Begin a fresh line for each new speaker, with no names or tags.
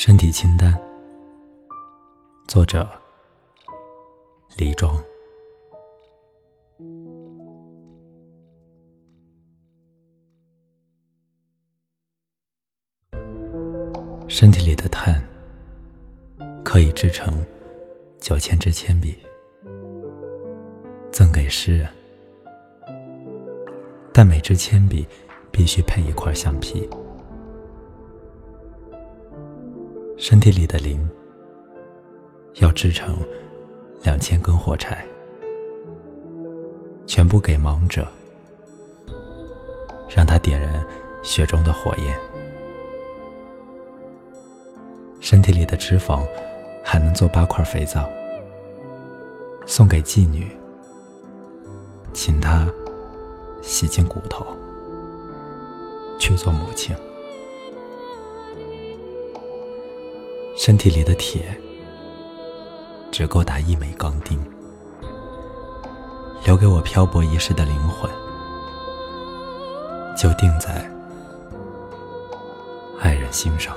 身体清单，作者李庄。身体里的碳可以制成九千支铅笔，赠给诗人，但每支铅笔必须配一块橡皮。身体里的磷，要制成两千根火柴，全部给盲者，让他点燃雪中的火焰。身体里的脂肪还能做八块肥皂，送给妓女，请她洗净骨头，去做母亲。身体里的铁只够打一枚钢钉，留给我漂泊一世的灵魂，就定在爱人心上。